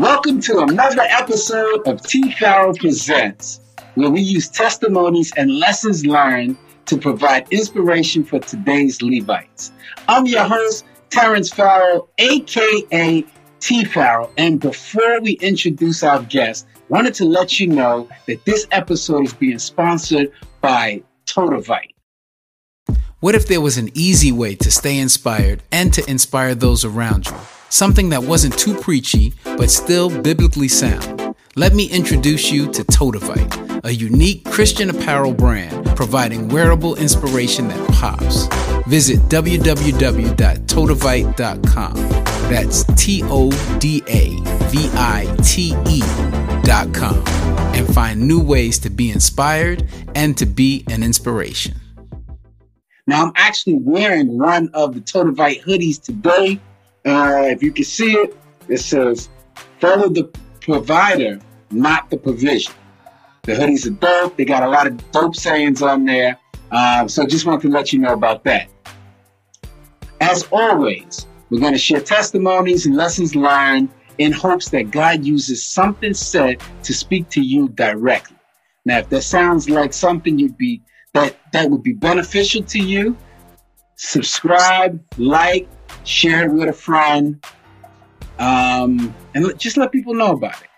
Welcome to another episode of T. Farrell Presents, where we use testimonies and lessons learned to provide inspiration for today's Levites. I'm your host, Terrence Farrell, aka T. Farrell, and before we introduce our guest, wanted to let you know that this episode is being sponsored by Todavite. What if there was an easy way to stay inspired and to inspire those around you? Something that wasn't too preachy, but still biblically sound. Let me introduce you to Todavite, a unique Christian apparel brand providing wearable inspiration that pops. Visit www.todavite.com. That's T O D A V I T E.com and find new ways to be inspired and to be an inspiration. Now, I'm actually wearing one of the Todavite hoodies today. Uh, if you can see it, it says, follow the provider, not the provision. The hoodies are dope. They got a lot of dope sayings on there. Uh, so just wanted to let you know about that. As always, we're going to share testimonies and lessons learned in hopes that God uses something said to speak to you directly. Now, if that sounds like something you'd be that that would be beneficial to you, subscribe, like, share it with a friend, um, and just let people know about it.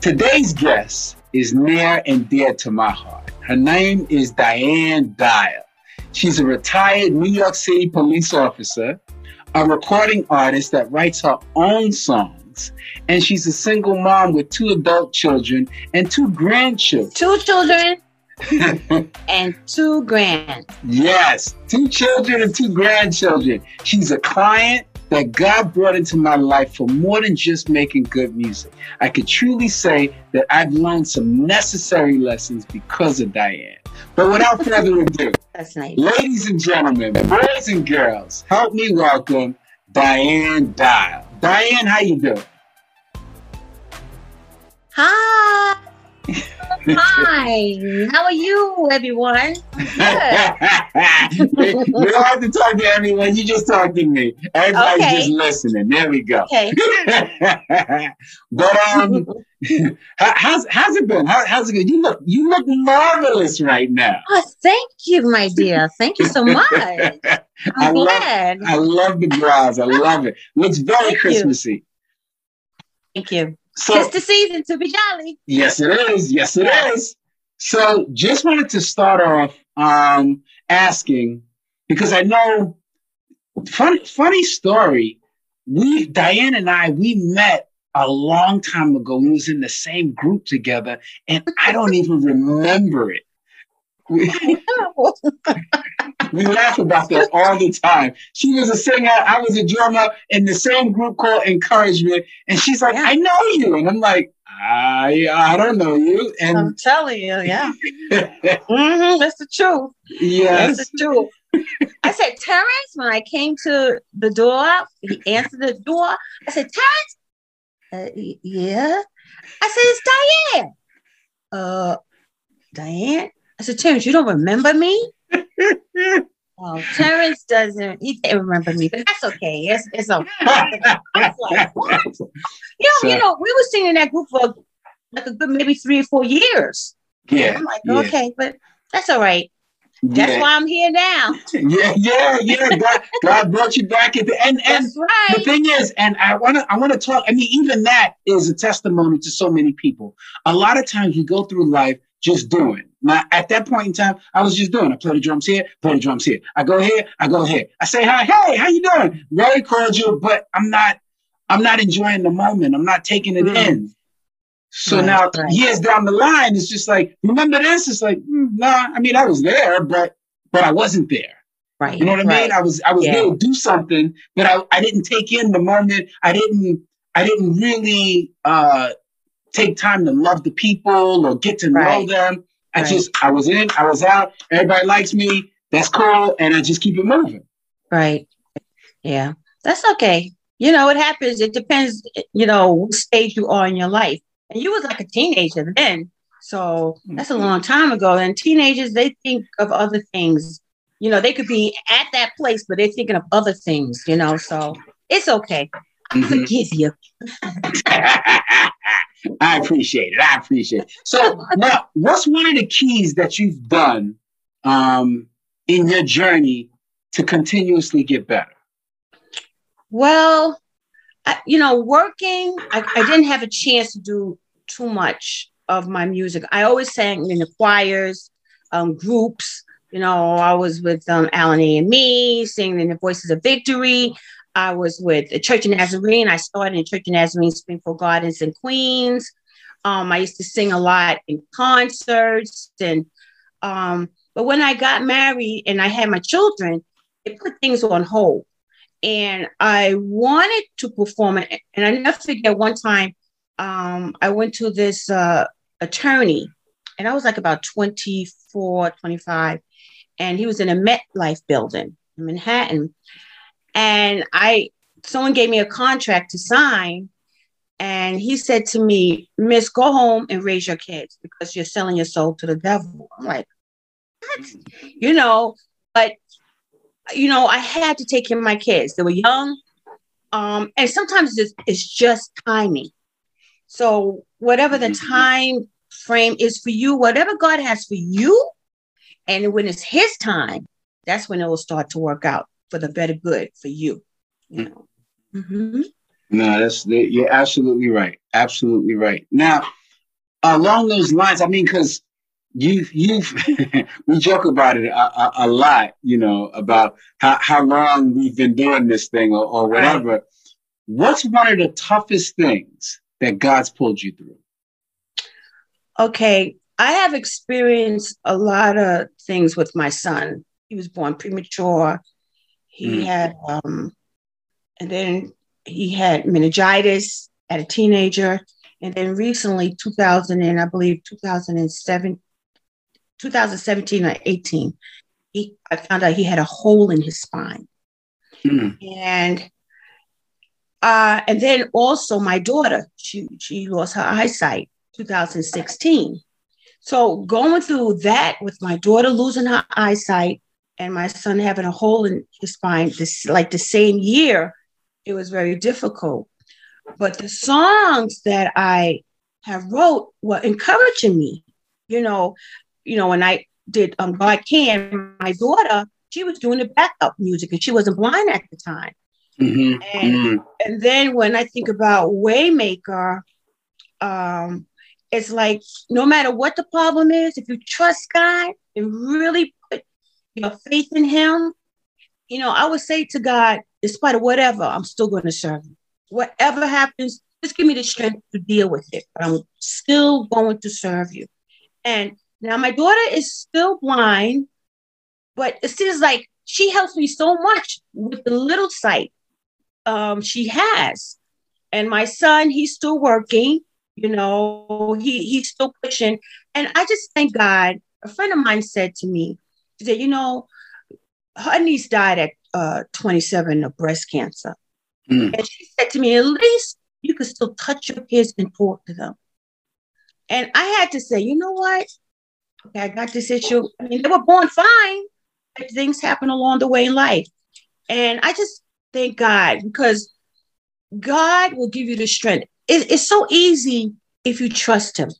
Today's guest is near and dear to my heart. Her name is Diane Dyer. She's a retired New York City police officer, a recording artist that writes her own songs, and she's a single mom with two adult children and two grandchildren. Two children and two grand. Yes, two children and two grandchildren. She's a client that God brought into my life for more than just making good music. I could truly say that I've learned some necessary lessons because of Diane. But without further ado, That's nice. ladies and gentlemen, boys and girls, help me welcome Diane Dial. Diane, how you doing? Hi. Hi. How are you, everyone? you don't have to talk to everyone. You just talk to me. Everybody's Okay. just listening. There we go. Okay. but um, how's how's it been? How, how's it going? You look you look marvelous right now. Oh, thank you, my dear. Thank you so much. I I'm love. I love the bras. I love it. Looks very Thank you. Christmassy. Thank you. So It's the season to be jolly. yes, it is. Yes, it is. So just wanted to start off um asking because I know funny funny story. We Diane and I we met a long time ago. We was in the same group together, and I don't even remember it. We, we laugh about that all the time. She was a singer, I was a drummer in the same group called Encouragement, and she's like, Yeah. "I know you," and I'm like, "I I don't know you," And I'm telling you, yeah. hmm that's the truth. yes, That's the truth. I said, Terrence, when I came to the door, he answered the door. I said, Terrence? Uh, yeah. I said, it's Diane. Uh, Diane? I said, Terrence, you don't remember me? Oh, Terrence doesn't, he didn't remember me, but that's okay. It's, it's okay. I was like, what? You know, So- you know, we were singing in that group for like a good maybe three or four years. yeah, I'm like, yeah, okay, but that's all right. That's yeah, why I'm here now. yeah, yeah, yeah. God, God brought you back at the end, and That's right. the thing is, and I want to, I want to talk. I mean, even that is a testimony to so many people. A lot of times we go through life just doing. Now, at that point in time, I was just doing. I play the drums here, play the drums here. I go here, I go here. I say hi, hey, how you doing? Very cordial, but I'm not, I'm not enjoying the moment. I'm not taking it Mm. in. So Right, now, right. years down the line, it's just like, remember this? It's like, mm, nah. I mean, I was there, but but I wasn't there. Right. You know what I mean? I was I was Yeah. there to do something, but I, I didn't take in the moment. I didn't I didn't really uh take time to love the people or get to know them. I Right. just I was in, I was out, everybody likes me, that's cool, and I just keep it moving. Right. Yeah. That's okay. You know, it happens. It depends, you know, what stage you are in your life. And you was like a teenager then. So that's a long time ago. And teenagers, they think of other things. You know, they could be at that place, but they're thinking of other things, you know. So it's okay. I mm-hmm. forgive you. I appreciate it. I appreciate it. So now, what's one of the keys that you've done um, in your journey to continuously get better? Well, I, you know, working, I, I didn't have a chance to do too much of my music. I always sang in the choirs, um, groups. You know, I was with um, Alan A. and me, singing in the Voices of Victory. I was with the Church of Nazarene. I started in Church of Nazarene, Springfield Gardens in Queens. Um, I used to sing a lot in concerts, and um, but when I got married and I had my children, it put things on hold. And I wanted to perform and I never forget one time um, I went to this uh, attorney, and I was like about 24, 25, and he was in a MetLife building in Manhattan. And I, someone gave me a contract to sign, and he said to me, Miss, go home and raise your kids because you're selling your soul to the devil. I'm like, what? You know, but you know, I had to take care of my kids. They were young. Um, and sometimes it's, it's just timing. So whatever the mm-hmm. time frame is for you, whatever God has for you, and when it's his time, that's when it will start to work out for the better good for you. You know. Mm-hmm. No, that's you're absolutely right. Absolutely right. Now, along those lines, I mean, because you've you've we joke about it a, a, a, lot, you know, about how, how long we've been doing this thing or, or whatever. Right. What's one of the toughest things that God's pulled you through? Okay, I have experienced a lot of things with my son. He was born premature. He mm. had, um, and then he had meningitis at a teenager. And then recently, 2000 and I believe 2007, 2017 or 18, he, I found out he had a hole in his spine. Mm. And uh, and then also my daughter, she she lost her eyesight 2016. So going through that with my daughter losing her eyesight and my son having a hole in his spine, this like the same year, it was very difficult. But the songs that I have wrote were encouraging me. You know, you know, when I did um, God Can, my daughter, she was doing the backup music and she wasn't blind at the time. Mm-hmm. And, mm-hmm. and then when I think about Waymaker, um, it's like no matter what the problem is, if you trust God and really your faith in Him, you know, I would say to God, despite of whatever, I'm still going to serve you. Whatever happens, just give me the strength to deal with it. But I'm still going to serve you. And now my daughter is still blind, but it seems like she helps me so much with the little sight um, she has. And my son, he's still working, you know, he, he's still pushing. And I just thank God. A friend of mine said to me, she said, you know, her niece died at uh, 27 of breast cancer. Mm. And she said to me, at least you can still touch your kids and talk to them. And I had to say, you know what? Okay, I got this issue. I mean, they were born fine, but things happen along the way in life. And I just thank God because God will give you the strength. It, it's so easy if you trust Him.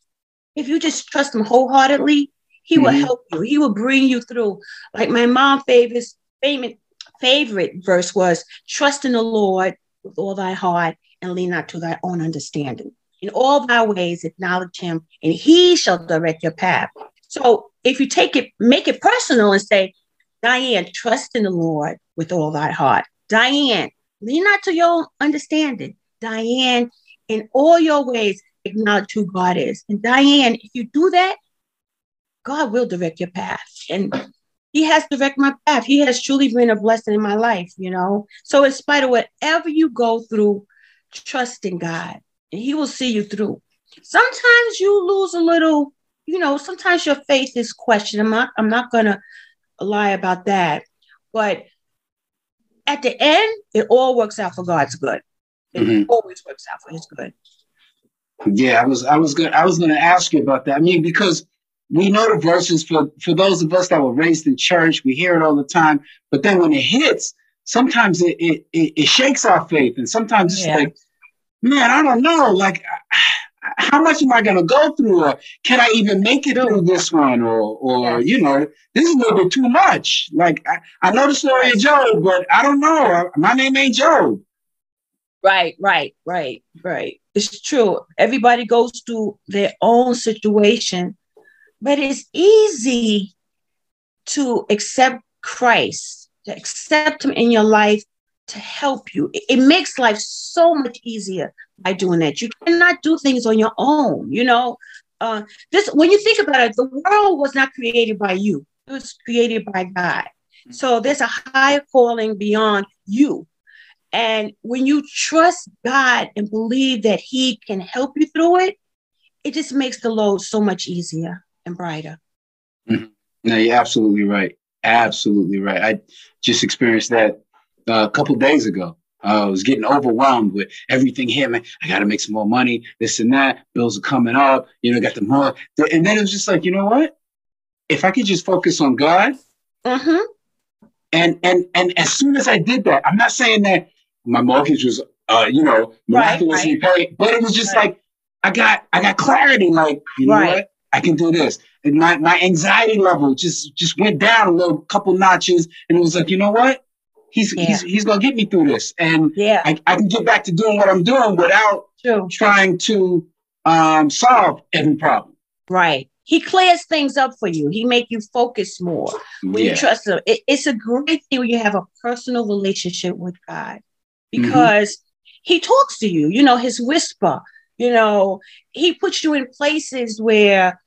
If you just trust Him wholeheartedly, He mm-hmm. will help you. He will bring you through. Like my mom favorite, favorite, favorite verse was, trust in the Lord with all thy heart and lean not to thy own understanding. In all thy ways, acknowledge him, and he shall direct your path. So if you take it, make it personal and say, Diane, trust in the Lord with all thy heart. Diane, lean not to your understanding. Diane, in all your ways, acknowledge who God is. And Diane, if you do that, God will direct your path. And He has directed my path. He has truly been a blessing in my life, you know. So, in spite of whatever you go through, trust in God, and He will see you through. Sometimes you lose a little, you know, sometimes your faith is questioned. I'm not, I'm not gonna lie about that. But at the end, it all works out for God's good. It mm-hmm. always works out for His good. Yeah, I was, I was good. I was going to ask you about that. I mean, because we know the verses for for those of us that were raised in church, we hear it all the time. But then when it hits, sometimes it it, it, it shakes our faith, and sometimes it's Yeah. like, man, I don't know, like. How much am I going to go through, or can I even make it through this one, or, or you know, this is a little bit too much. Like I, I know the story of Job, but I don't know. My name ain't Job. Right, right, right, right. It's true. Everybody goes through their own situation, but it's easy to accept Christ, to accept Him in your life to help you. It, makes life so much easier by doing that. You cannot do things on your own. You know, uh, this when you think about it, the world was not created by you; it was created by God. So there's a higher calling beyond you. And when you trust God and believe that He can help you through it, it just makes the load so much easier and brighter. No, you're absolutely right. Absolutely right. I just experienced that uh, a couple days ago. Uh, I was getting overwhelmed with everything here, man. I got to make some more money, this and that. Bills are coming up. You know, got the more. And then it was just like, you know what? If I could just focus on God, Mm-hmm. and and and as soon as I did that, I'm not saying that my mortgage was, uh, you know, miraculously paid, but it was just Right. like I got I got clarity. Like, you know Right. what? I can do this. And my, my anxiety level just just went down a little couple notches, and it was like, you know what? He's Yeah. he's he's gonna get me through this, and Yeah, I, I can get back to doing what I'm doing without true. trying to um, solve every problem. Right. He clears things up for you. He make you focus more. when you trust him. It, it's a great thing when you have a personal relationship with God Mm-hmm. because he talks to you, you know, his whisper, you know, he puts you in places where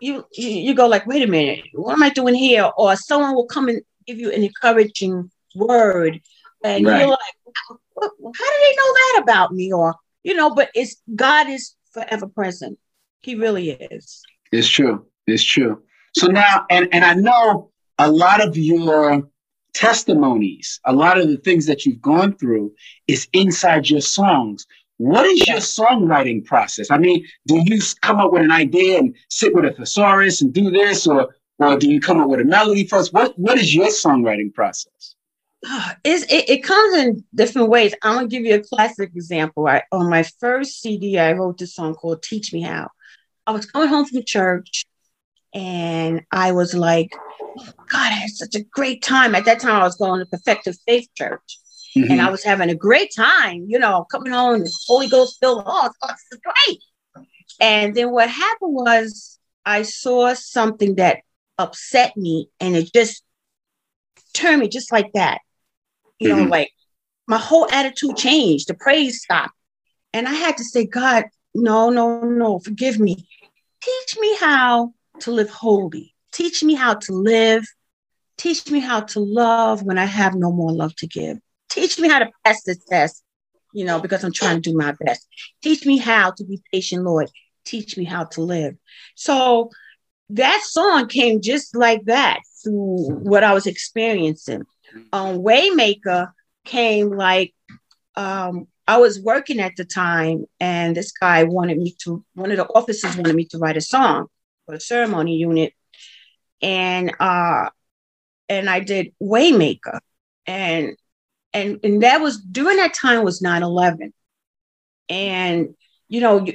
you, you go like, wait a minute, what am I doing here? Or someone will come and give you an encouraging word. And Right. you're like, how do they know that about me? Or, you know, but it's God is forever present. He really is. It's true. It's true. So now, and, and I know a lot of your testimonies, a lot of the things that you've gone through is inside your songs. What is your songwriting process? I mean, do you come up with an idea and sit with a thesaurus and do this, or or do you come up with a melody first? What what is your songwriting process? Ah, it's, it, it comes in different ways. I'm gonna give you a classic example. I, on my first CD, I wrote this song called "Teach Me How." I was coming home from church, and I was like, oh, "God, I had such a great time." At that time, I was going to Perfective Faith Church, Mm-hmm. and I was having a great time. You know, coming home, the Holy Ghost filled. Oh, this is great. And then what happened was I saw something that upset me, and it just turned me just like that. You know, Mhm. like my whole attitude changed. The praise stopped, and I had to say, God, no, no, no, forgive me. Teach me how to live holy. Teach me how to live. Teach me how to love when I have no more love to give. Teach me how to pass the test, you know, because I'm trying to do my best. Teach me how to be patient, Lord. Teach me how to live. So that song came just like that through what I was experiencing. Um, Waymaker came like um, I was working at the time, and this guy wanted me to. One of the officers wanted me to write a song for the ceremony unit, and uh, and I did Waymaker, and and and that was during that time was 9-11 and you know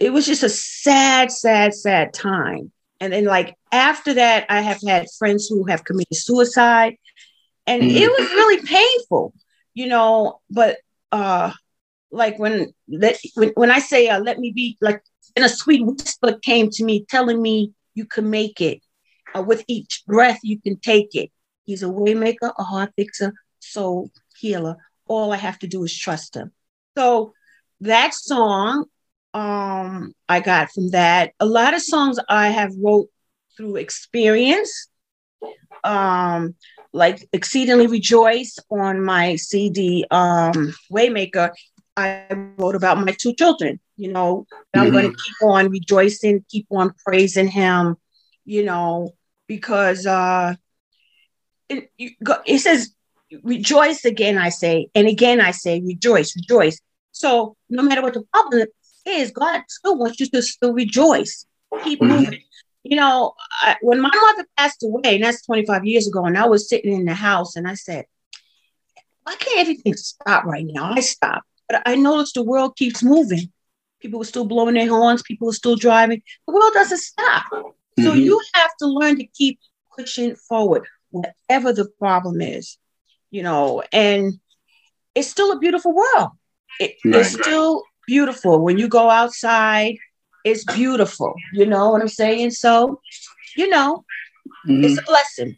it was just a sad sad sad time. And then like after that i have had friends who have committed suicide. And Mhm. it was really painful you know but uh like when let when, when i say uh, let me be like and a sweet whisper came to me telling me you can make it. Uh, with each breath you can take it. He's a waymaker a heart fixer soul healer all i have to do is trust him. So that song um i got from that. A lot of songs i have wrote through experience um like exceedingly rejoice on my cd um waymaker i wrote about my two children you know. I'm going to keep on rejoicing keep on praising him you know because uh it, you it says rejoice again i say and again i say rejoice rejoice so no matter what the problem is god still wants you to still rejoice keep Mhm. moving you know I, when my mother passed away and that's 25 years ago and i was sitting in the house and i said why can't everything stop right now? I stop. But I noticed the world keeps moving. People are still blowing their horns, people are still driving. The world doesn't stop. Mm-hmm. So you have to learn to keep pushing forward, whatever the problem is, you know, and it's still a beautiful world. It, right. It's still beautiful. When you go outside, it's beautiful. You know what I'm saying? So, you know, mm-hmm. it's a blessing.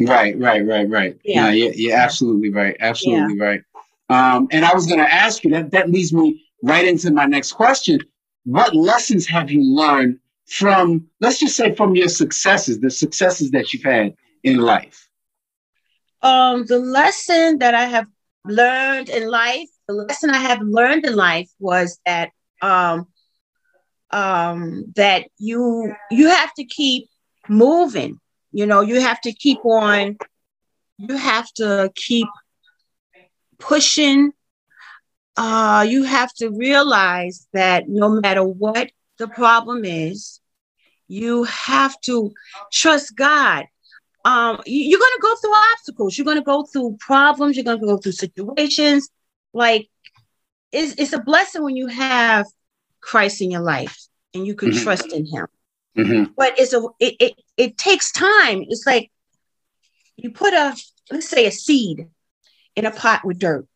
Right, right, right, right. Yeah, no, you're, you're absolutely right. Absolutely yeah. right. Um, and I was going to ask you that. That leads me right into my next question. What lessons have you learned from, let's just say, from your successes, the successes that you've had in life? Um, the lesson that I have learned in life, the lesson I have learned in life was that um, um, that you you have to keep moving. You know, you have to keep on. You have to keep pushing. Uh, you have to realize that no matter what the problem is, you have to trust God um, you're going to go through obstacles. You're going to go through problems. You're going to go through situations. Like it's, it's a blessing when you have Christ in your life and you can mm-hmm. trust in Him. Mm-hmm. But it's a it, it it takes time. It's like you put a let's say a seed in a pot with dirt.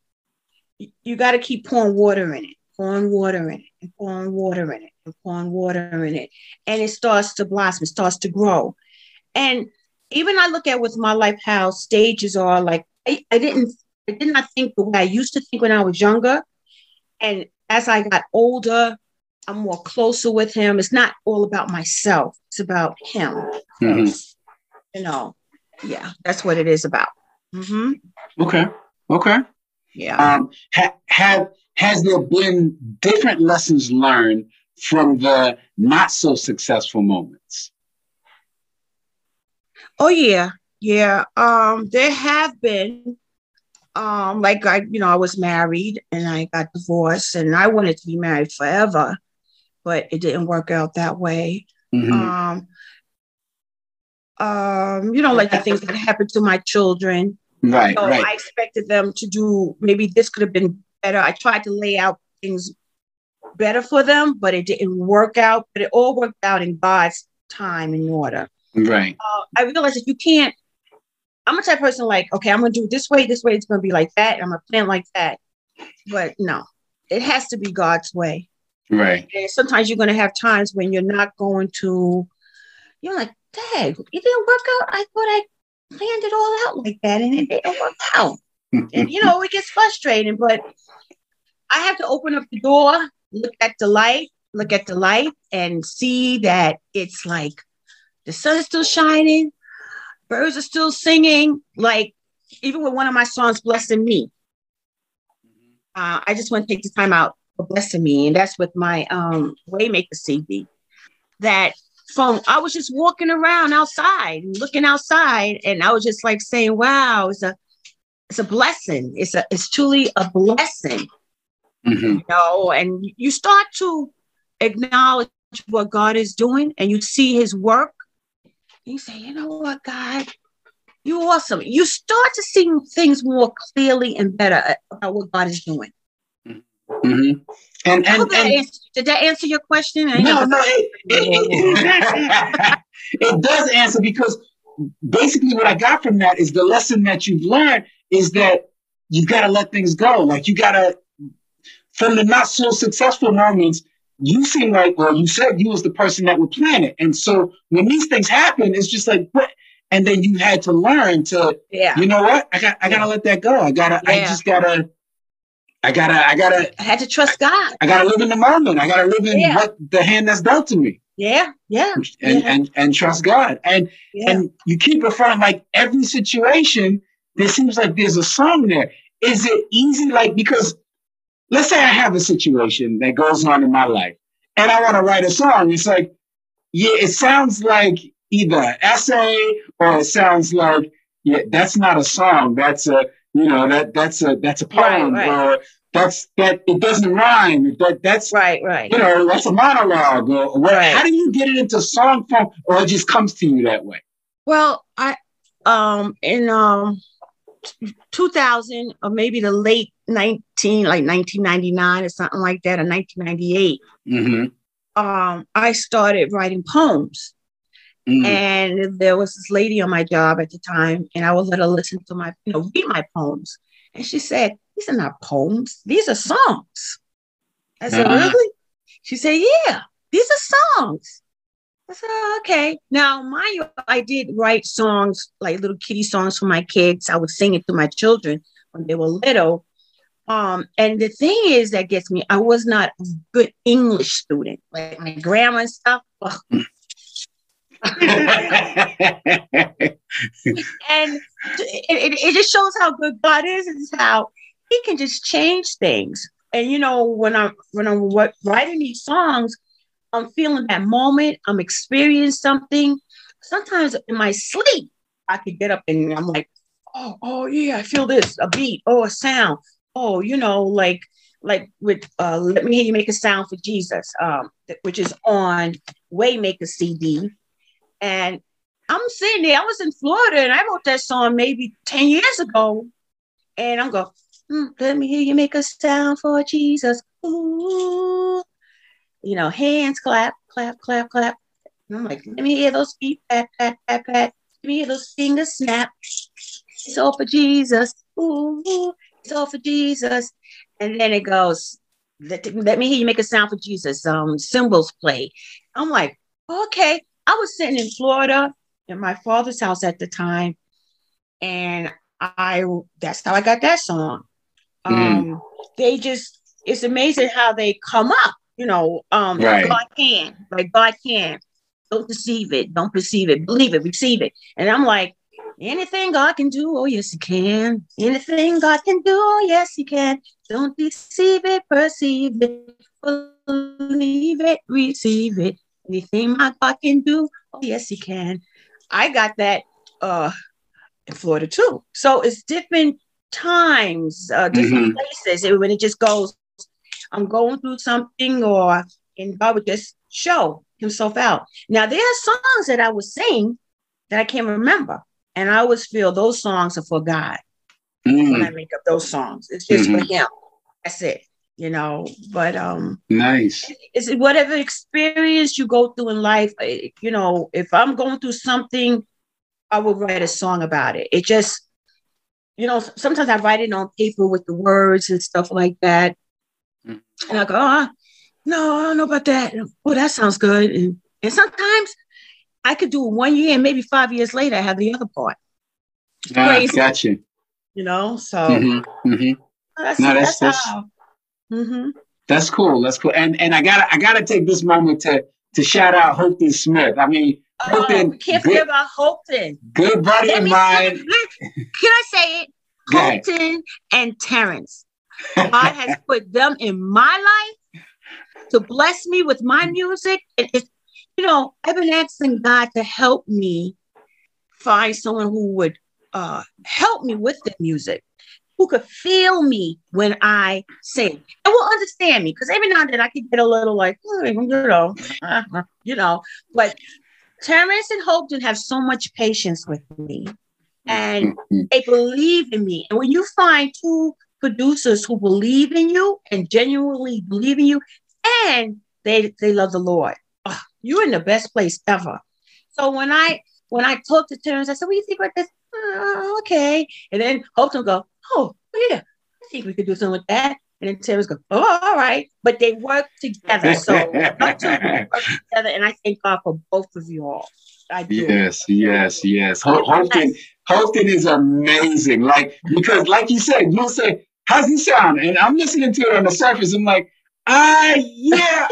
You, you got to keep pouring water in it, pouring water in it, and pouring water in it, and pouring water in it, and it starts to blossom. It starts to grow, and even I look at with my life how stages are like I, I didn't I did not think the way I used to think when I was younger. And as I got older, I'm more closer with him. It's not all about myself, it's about him. Mm-hmm. You know, yeah, that's what it is about. Mm-hmm. Okay. Okay. Yeah. Um, ha- have has there been different lessons learned from the not so successful moments? Oh yeah, yeah. Um, there have been, um, like I, you know, I was married and I got divorced, and I wanted to be married forever, but it didn't work out that way. Mm-hmm. Um, um, you know, like the things that happened to my children. Right, so right. I expected them to do maybe this could have been better. I tried to lay out things better for them, but it didn't work out. But it all worked out in God's time and order. Right. Uh, I realized that you can't. I'm a type person like, okay, I'm gonna do it this way, this way, it's gonna be like that. I'm gonna plan like that. But no, it has to be God's way. Right. And sometimes you're gonna have times when you're not going to, you're like, dang, it didn't work out. I thought I planned it all out like that and it didn't work out. and you know, it gets frustrating, but I have to open up the door, look at the light, look at the light, and see that it's like the sun is still shining, birds are still singing. Like even with one of my songs, "Blessing Me," uh, I just want to take the time out for blessing me, and that's with my um, Waymaker CD. That from I was just walking around outside, looking outside, and I was just like saying, "Wow, it's a it's a blessing. It's a it's truly a blessing." Mm-hmm. You know, and you start to acknowledge what God is doing, and you see His work, you say, you know what, God, you awesome. You start to see things more clearly and better about what God is doing. Mm-hmm. And, and, and answer, did that answer your question? No, no, it, it, it does answer because basically what I got from that is the lesson that you've learned is that you've got to let things go. Like you got to, from the not so successful moments, you seem like, well, you said you was the person that would plan it. And so when these things happen, it's just like, what? And then you had to learn to, yeah. you know what? I got, I gotta let that go. I gotta, yeah. I just gotta, I gotta, I gotta. I had to trust God. I gotta live in the moment. I gotta live in yeah. what the hand that's dealt to me. Yeah, yeah, and yeah. and and trust God. And and you keep referring like every situation. There seems like there's a song there. Is it easy? Like because let's say I have a situation that goes on in my life and I want to write a song. It's like, yeah, it sounds like either an essay or it sounds like, yeah, that's not a song. That's a, you know, that that's a that's a poem right, right. or that's that it doesn't rhyme. That that's right, right. You know, that's a monologue or, or right. How do you get it into song form, or it just comes to you that way? Well, I um in um 2000 or maybe the late 19 like 1999 or something like that or 1998 Mm-hmm. um, i started writing poems Mm. and there was this lady on my job at the time and i would let her listen to my you know read my poems and she said these are not poems these are songs i said Uh-huh. really she said yeah these are songs I said, oh, okay. Now, mind you, I did write songs, like little kitty songs for my kids. I would sing it to my children when they were little. Um, and the thing is that gets me, I was not a good English student, like my grammar and stuff. and it, it, just shows how good God is and how He can just change things. And you know, when I'm when I'm writing these songs, I'm feeling that moment. I'm experiencing something. Sometimes in my sleep, I could get up and I'm like, oh, oh yeah, I feel this, a beat, oh, a sound, oh, you know, like like with uh, "Let Me Hear You Make a Sound for Jesus," um, which is on Waymaker CD, and I'm sitting there. I was in Florida and I wrote that song maybe 10 years ago. And I'm going, "Mm, let me hear you make a sound for Jesus. Ooh. You know, hands clap, clap, clap, clap. And I'm like, let me hear those feet pat, pat, pat, pat. Let me hear those fingers snap. It's all for Jesus. Ooh, all for Jesus. And then it goes, let, let me hear you make a sound for Jesus. Um, cymbals play. I'm like, okay. I was sitting in Florida in my father's house at the time, and I that's how I got that song. Um, they just it's amazing how they come up, you know. Um, Right. God can, like God can. Don't deceive it, don't perceive it, believe it, receive it. And I'm like, anything God can do, oh yes, He can. Anything God can do, oh yes, He can. Don't deceive it, perceive it, believe it, receive it. Anything my God can do, oh yes, He can. I got that uh in Florida too. So it's different times, uh, different places. And when it just goes, I'm going through something, or and God would just show Himself out. Now there are songs that I was sing that I can't remember, and I always feel those songs are for God when I Mm, make up those songs. It's just for Him. That's it, you know. But um, nice. it's whatever experience you go through in life eh, you know if i'm going through something i will write a song about it it just you know sometimes i write it on paper with the words and stuff like that Mm. and i go oh, no i don't know about that oh that sounds good and, and sometimes i could do it one year and maybe five years later i have the other part Ah, Crazy. gotcha. you know so hmm hmm that's, No, that's, that's- that's- Mhm. That's cool. That's cool. And and I gotta I gotta take this moment to to shout out Hopeton Smith. I mean, Oh, Hopeton, we can't good, forget about Hopeton. good buddy of mine. Can I say it? Go and Terrence. God has put them in my life to bless me with my music. And it's, you know, I've been asking God to help me find someone who would uh, help me with the music, who could feel me when I sing and will understand me. Because every now and then I can get a little like, "Hmm, you know, you know, but Terrence and Hopeton have so much patience with me. And Mhm. they believe in me. And when you find two producers who believe in you and genuinely believe in you, and they they love the Lord, you're in the best place ever. So when I when I talked to Terrence, I said, "What do you think about this?" "Oh, okay. And then Hope will go, "Oh, yeah, I think we could do something with that." And then Terrence go, "Oh, all right." But they work together, so work together, and I thank God for both of you all. I do. Yes, yes, yes. Ho- Hopeton, Hopeton is amazing. Like because, like you said, you'll say, "How's he sound?" And I'm listening to it on the surface. I'm like, "Ah, yeah,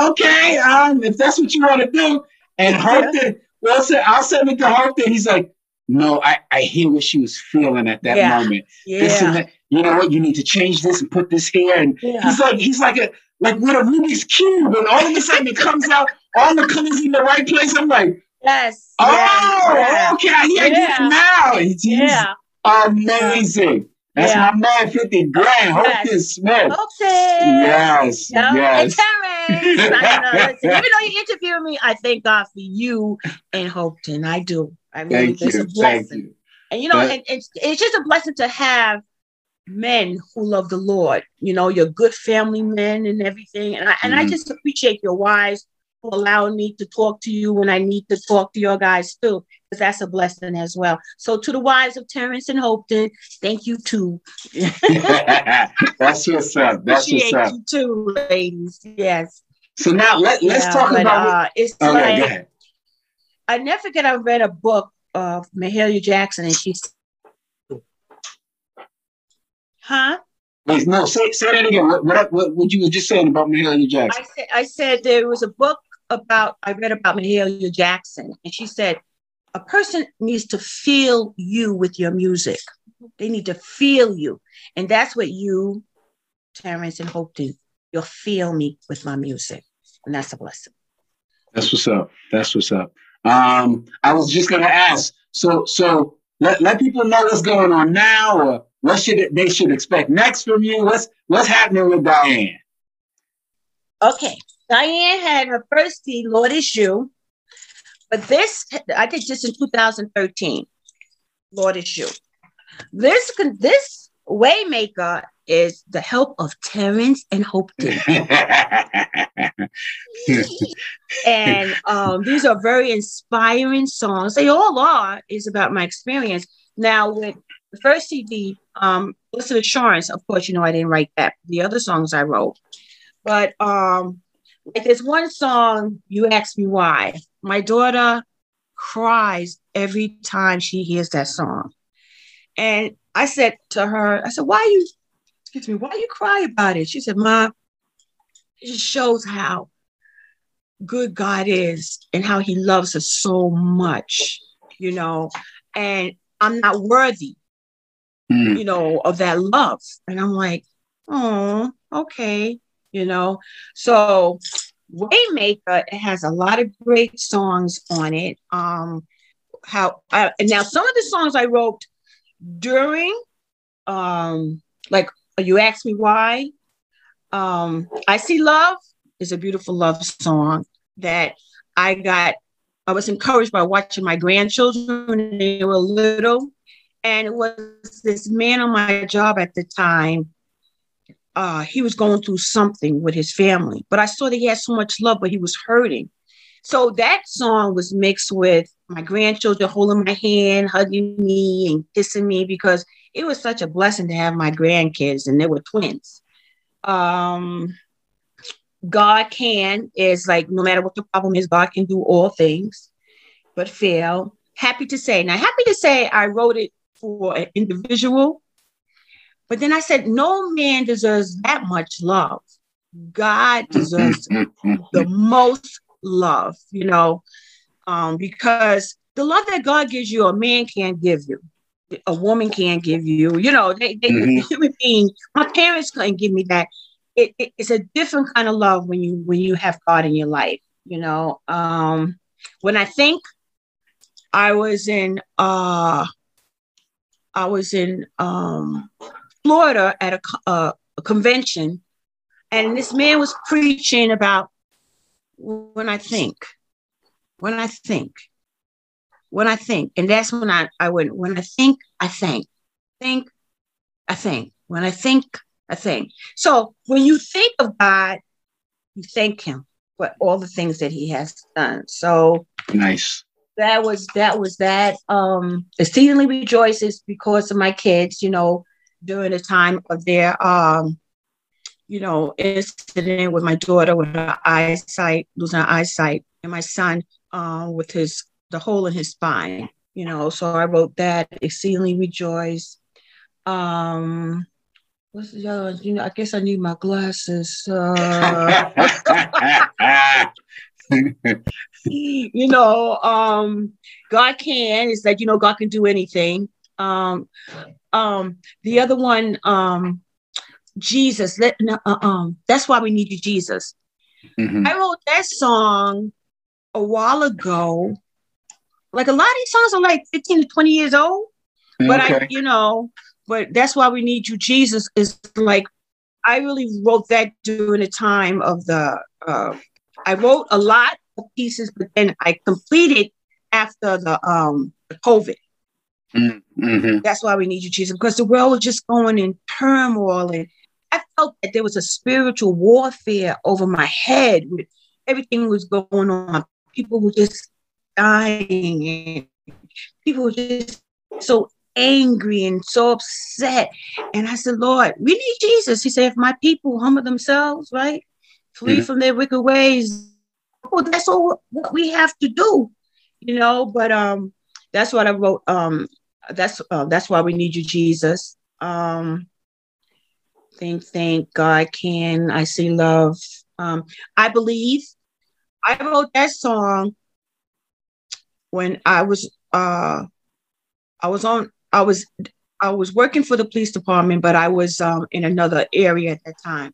okay. Um, if that's what you want to do." And Hopeton, well, I'll send it to Hopeton. He's like, "No, I, I hear what she was feeling at that Yeah. moment. This and Yeah. that. You know what? You need to change this and put this here." And Yeah. he's like, he's like a like with a Rubik's cube, and all of a sudden it comes out, all the colors in the right place. I'm like. Yes. Oh, yes, okay. I hear Yeah. you now. He's Yeah. amazing. That's Yeah. my man, 50 grand. Yes. Smith. Okay. Yes, Yeah. yes. And Terrence. I know, listen, even though you interviewed me, I thank God for you and Hopeton. I do. I really, Thank it's you. a Thank blessing. you. And you know, and it's it's just a blessing to have men who love the Lord. You know, you're good family men and everything. And I and I Mhm. just appreciate your wives for allowing me to talk to you when I need to talk to your guys too, because that's a blessing as well. So to the wives of Terrence and Hopeton, thank you too. That's what's up. That's what's appreciate up. you too, ladies. Yes. So now let, let's Yeah, talk but, about. uh, it's okay, like go ahead. I never forget I read a book of Mahalia Jackson and she's Huh? No, say, say that again. What, what, what, what you were just saying about Mahalia Jackson? I said I said there was a book about I read about Mahalia Jackson, and she said a person needs to feel you with your music. They need to feel you, and that's what you, Terrence and Hope do. You'll feel me with my music, and that's a blessing. That's what's up. That's what's up. Um, I was just gonna ask. So, so let, let people know what's going on now, or what should they should expect next from you. What's what's happening with Diane? Okay, Diane had her first CD, Lord is You, but this I did this in 2013. Lord is You. This this Waymaker is the help of Terrence and Hopeton. and um, these are very inspiring songs. They all are. Is about my experience. Now with the first CD, um, Blessed Assurance. Of course, you know I didn't write that. The other songs I wrote, but um, like there's one song. You ask me why. My daughter cries every time she hears that song, and I said to her, I said, "Why you? Excuse me. Why you cry about it?" She said, "Mom, it just shows how." good God is and how he loves us so much, you know, and I'm not worthy, Hmm. you know, of that love. And I'm like, oh, okay, you know. So Waymaker it has a lot of great songs on it. Um, how I, and now some of the songs I wrote during, um, like you asked me why. Um, I see love is a beautiful love song that I got. I was encouraged by watching my grandchildren when they were little, and it was this man on my job at the time. Uh, he was going through something with his family, but I saw that he had so much love, but he was hurting. So that song was mixed with my grandchildren holding my hand, hugging me, and kissing me because it was such a blessing to have my grandkids, and they were twins. Um, God can is like no matter what the problem is, God can do all things but fail. Happy to say. Now, happy to say I wrote it for an individual, but then I said, no man deserves that much love. God deserves the most love, you know, um, because the love that God gives you, a man can't give you. A woman can't give you, you know, they, they Mhm. human being, my parents couldn't give me that. It, it- it's a different kind of love when you when you have God in your life, you know. Um, when I think I was in uh I was in um Florida at a, uh, a convention and this man was preaching about when I think when I think when I think and that's when I I went when I think I think think I think when I think I think. So when you think of God you thank him for all the things that he has done. So nice. that was that was that. Um exceedingly rejoices because of my kids you know during the time of their um you know incident with my daughter with her eyesight losing her eyesight and my son um with his the hole in his spine you know so i wrote that exceedingly rejoice um what's the other one? you know i guess i need my glasses uh you know, um, God can. It's like, you know, God can do anything. Um, um, the other one, um, Jesus, let, uh, um, that's why we need you, Jesus. Mhm. I wrote that song a while ago. Like a lot of these songs are like 15 to 20 years old, but I, you know, but that's why we need you, Jesus, is like, I really wrote that during the time of the, uh, I wrote a lot of pieces, but then I completed after the um the COVID. Mm-hmm. That's why we need you, Jesus, because the world was just going in turmoil. And I felt that there was a spiritual warfare over my head with everything was going on. People were just dying, and people were just so angry and so upset. And I said, Lord, we need Jesus. He said, if my people humble themselves, right? Flee Mhm. from their wicked ways. Well, that's all what we have to do, you know. But um, that's what I wrote. Um, that's uh, that's why we need you, Jesus. Um, think, think, God can. I see love. Um, I believe. I wrote that song when I was uh, I was on. I was I was working for the police department, but I was um in another area at that time.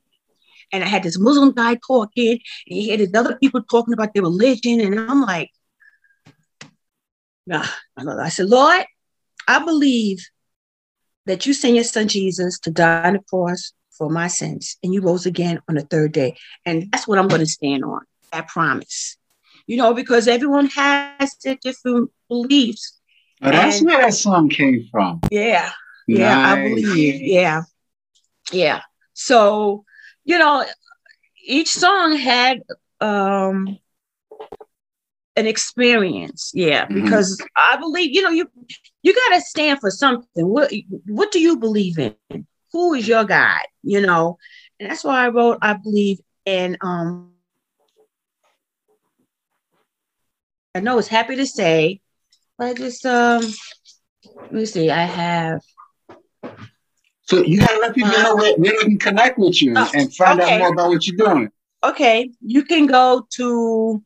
And I had this Muslim guy talking, and he had these other people talking about their religion, and I'm like, nah. I said, Lord, I believe that you sent your son Jesus to die on the cross for my sins, and you rose again on the third day. And that's what I'm going to stand on, I promise. You know, because everyone has their different beliefs. Oh, that's And- where that song came from. Yeah. Yeah, I believe. Yeah. Yeah. So, you know, each song had um an experience. Yeah, Mhm. because I believe, you know, you you got to stand for something. What what do you believe in? Who is your God, you know? And that's why I wrote I believe in um I know it's happy to say, but I just um let me see, I have So you gotta let people know where, where they can connect with you and, Oh, and find okay. out more about what you're doing. okay, you can go to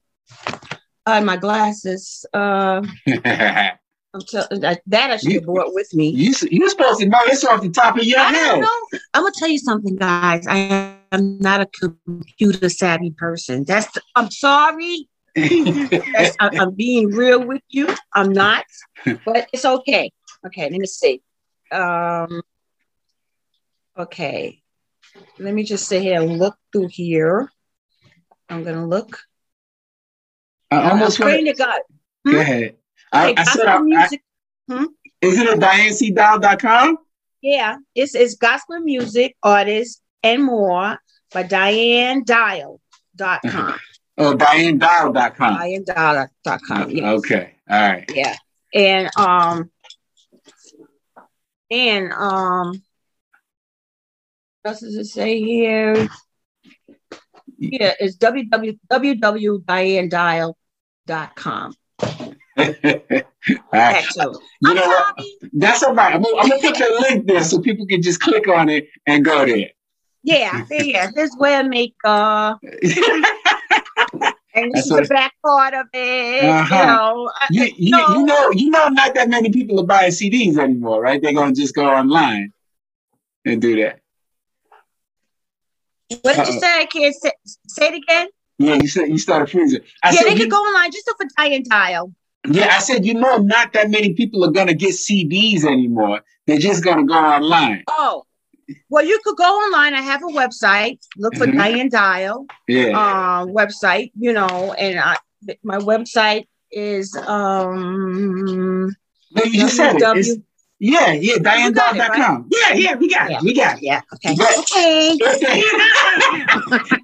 uh, my glasses. Uh, I'm tell- that, that I should have brought with me. you you're supposed to know this off the top of your I head. know. I'm gonna tell you something, guys. I am not a computer savvy person. That's I'm sorry. I, I'm being real with you. I'm not, but it's okay. Okay, let me see. Um, okay, let me just sit here and look through here. I'm gonna look. I almost I'm want praying to God. Go ahead. I, Okay, I said, I, I, music. is it at DianeCDowd.com? Yeah, it's, it's gospel music artists and more by Diane Dial.com. Oh, DianeDowd.com. Diane Dial.com. Yeah. Okay. All right. yeah. And um and um what else does it say here? Yeah, it's www.dianedial.com. right. You I'm know what? That's all right. I'm gonna, I'm gonna put the link there so people can just click on it and go there. Yeah, yeah. This where make uh and That's this is the back part of it. Uh-huh. You know, I- you, you, No. you know, you know, not that many people are buying CDs anymore, right? They're gonna just go online and do that. What did you say? I can't say, say it again. Yeah, you said you started freezing. I yeah, said they you, could go online just look for Diane Dial. Yeah, I said you know, not that many people are gonna get CDs anymore. They're just gonna go online. Oh, well, you could go online. I have a website. Look for Mhm. Diane Dial Yeah. uh, website. You know, and I, my website is um no, you said it. www. It's- yeah, yeah, You got it, Yeah, yeah, we got Yeah. it. We got it. Yeah. Okay. But- Okay. If they,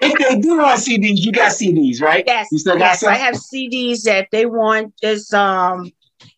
if they do want CDs, you got CDs, right? Yes. You still got yes. some? I have CDs that they want. Just um,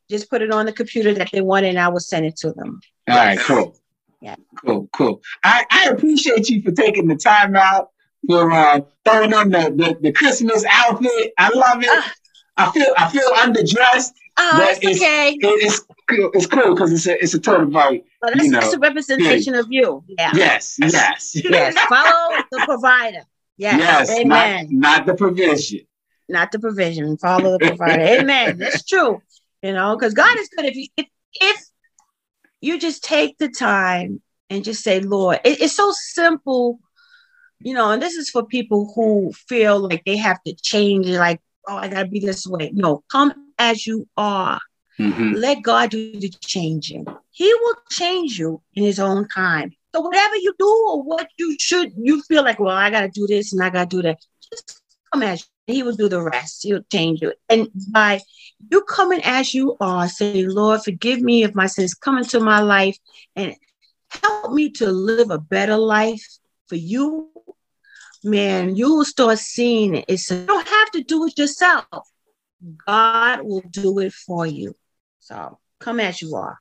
just put it on the computer that they want, and I will send it to them. All right, cool. Yeah. Cool, cool. I, I appreciate you for taking the time out for uh, throwing on the, the, the Christmas outfit. I love it. Ah. I feel I feel underdressed. Oh, But it's it's- okay. It's cool- it's cool because it's a it's a total bite. But that's you know, just a representation of you. Yeah. Yes, yes, Yes. Follow the provider. Yes. yes. Amen. Not, not the provision. not the provision. Follow the provider. Amen. That's true. You know, because God is good if you if, if you just take the time and just say, Lord, it- it's so simple, you know, and this is for people who feel like they have to change, like, oh, I gotta be this way. No, come as you are. Mhm. Let God do the changing. He will change you in his own time. So whatever you do or what you should, you feel like, well, I gotta do this and I gotta do that. Just come as He will do the rest. He'll change you. And by you coming as you are, say, Lord, forgive me if my sins come into my life and help me to live a better life for you. Man, you will start seeing it. It's, you don't have to do it yourself. God will do it for you. So come as you are.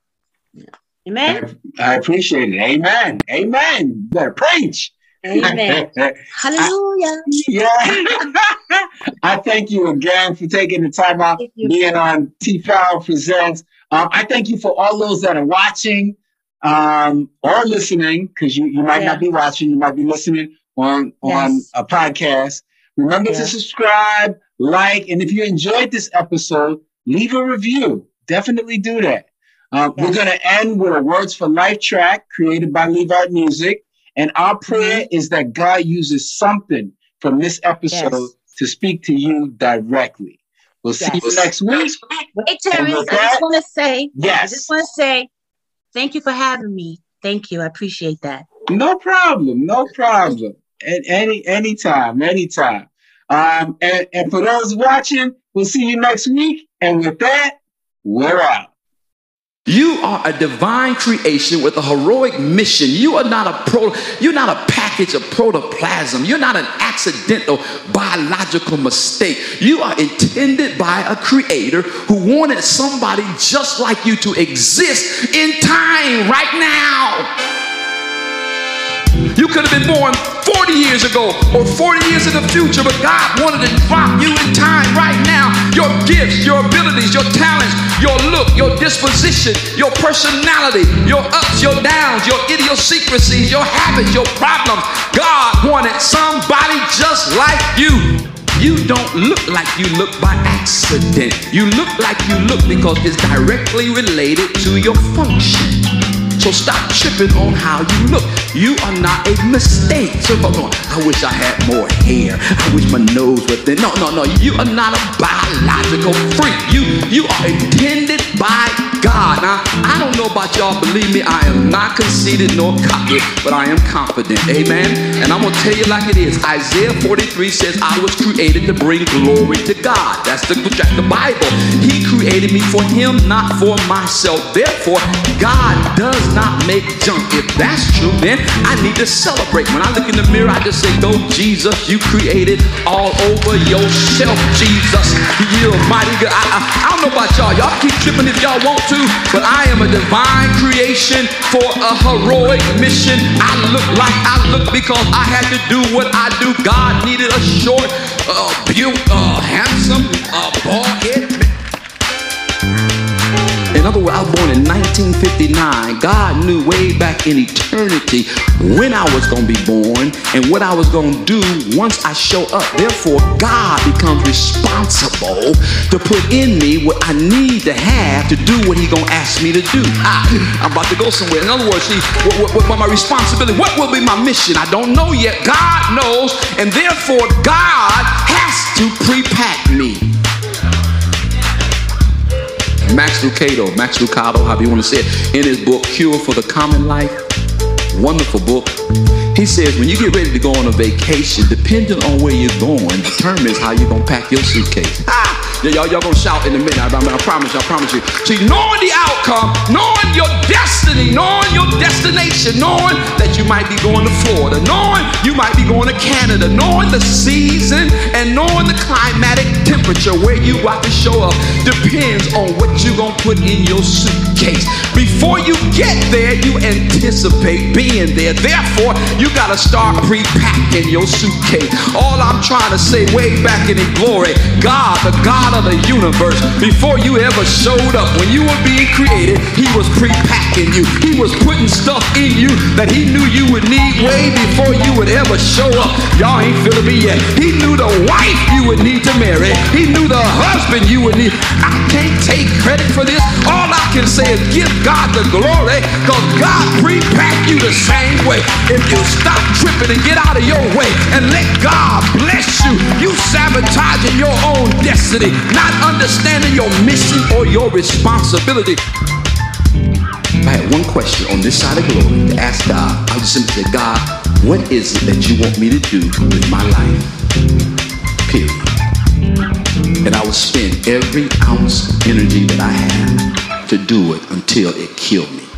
Amen. I, I appreciate it. Amen. Amen. better preach. Amen. Hallelujah. I, yeah. I thank you again for taking the time out being on T Power Presents. Um, I thank you for all those that are watching um, or listening, because you, you might yeah. not be watching, you might be listening on on yes. a podcast. Remember to subscribe, like, and if you enjoyed this episode, leave a review. Definitely do that. Um, yes. We're going to end with a Words for Life track created by Todavite Music. And our prayer mm-hmm. is that God uses something from this episode yes. to speak to you directly. We'll see you next week. Wait, Terry, I just want to say, yes. I just want to say, thank you for having me. Thank you. I appreciate that. No problem. No problem. At any anytime, anytime. Um, and, and for those watching, we'll see you next week. And with that, we're out. You are a divine creation with a heroic mission. You are not a pro, you're not a package of protoplasm. You're not an accidental biological mistake. You are intended by a creator who wanted somebody just like you to exist in time right now. You could have been born 40 years ago or 40 years in the future, but God wanted to drop you in time right now. Your gifts, your abilities, your talents, your look, your disposition, your personality, your ups, your downs, your idiosyncrasies, your habits, your problems. God wanted somebody just like you. You don't look like you look by accident. You look like you look because it's directly related to your function. So stop tripping on how you look. You are not a mistake. So hold on. I wish I had more hair. I wish my nose was thin. No, no, no. You are not a biological freak. You you are intended by God. Now, I don't know about y'all, believe me, I am not conceited nor cocky, but I am confident. Amen. And I'm going to tell you like it is. Isaiah 43 says, I was created to bring glory to God. That's the, that's the Bible. He created me for Him, not for myself. Therefore, God does not make junk. If that's true, then I need to celebrate. When I look in the mirror, I just say, Go, Jesus, you created all over yourself, Jesus. You're mighty good. I, I, I don't know about y'all. Y'all keep tripping if y'all want to, but I am a divine creation for a heroic mission. I look like I look because I had to do what I do. God needed a short, uh, beautiful, uh, handsome, uh, bald head in other words, I was born in 1959. God knew way back in eternity when I was going to be born and what I was going to do once I show up. Therefore, God becomes responsible to put in me what I need to have to do what He's going to ask me to do. I, I'm about to go somewhere. In other words, see, what, what, what my responsibility, what will be my mission? I don't know yet. God knows, and therefore, God has to pre-pack me. Max Lucado, Max Lucado, however you want to say it, in his book, Cure for the Common Life, wonderful book. He says when you get ready to go on a vacation, depending on where you're going, determines how you're gonna pack your suitcase. Ah! Yeah, y'all, y'all gonna shout in a minute. I, I, promise you, I promise you. See, knowing the outcome, knowing your destiny, knowing your destination, knowing that you might be going to Florida, knowing you might be going to Canada, knowing the season and knowing the climatic temperature where you got to show up depends on what you're gonna put in your suitcase. Before you get there, you anticipate being there. Therefore, you gotta start pre-packing your suitcase. All I'm trying to say way back in the glory, God, the God of the universe, before you ever showed up, when you were being created, He was pre-packing you. He was putting stuff in you that He knew you would need way before you would ever show up. Y'all ain't feeling me yet. He knew the wife you would need to marry. He knew the husband you would need. I can't take credit for this. All I can say is give God the glory because God pre-packed you the same way. If you stop tripping and get out of your way and let God bless you, you sabotaging your own destiny not understanding your mission or your responsibility. I had one question on this side of glory to ask God. I just simply said, God, what is it that you want me to do with my life? Period. And I will spend every ounce of energy that I have to do it until it killed me.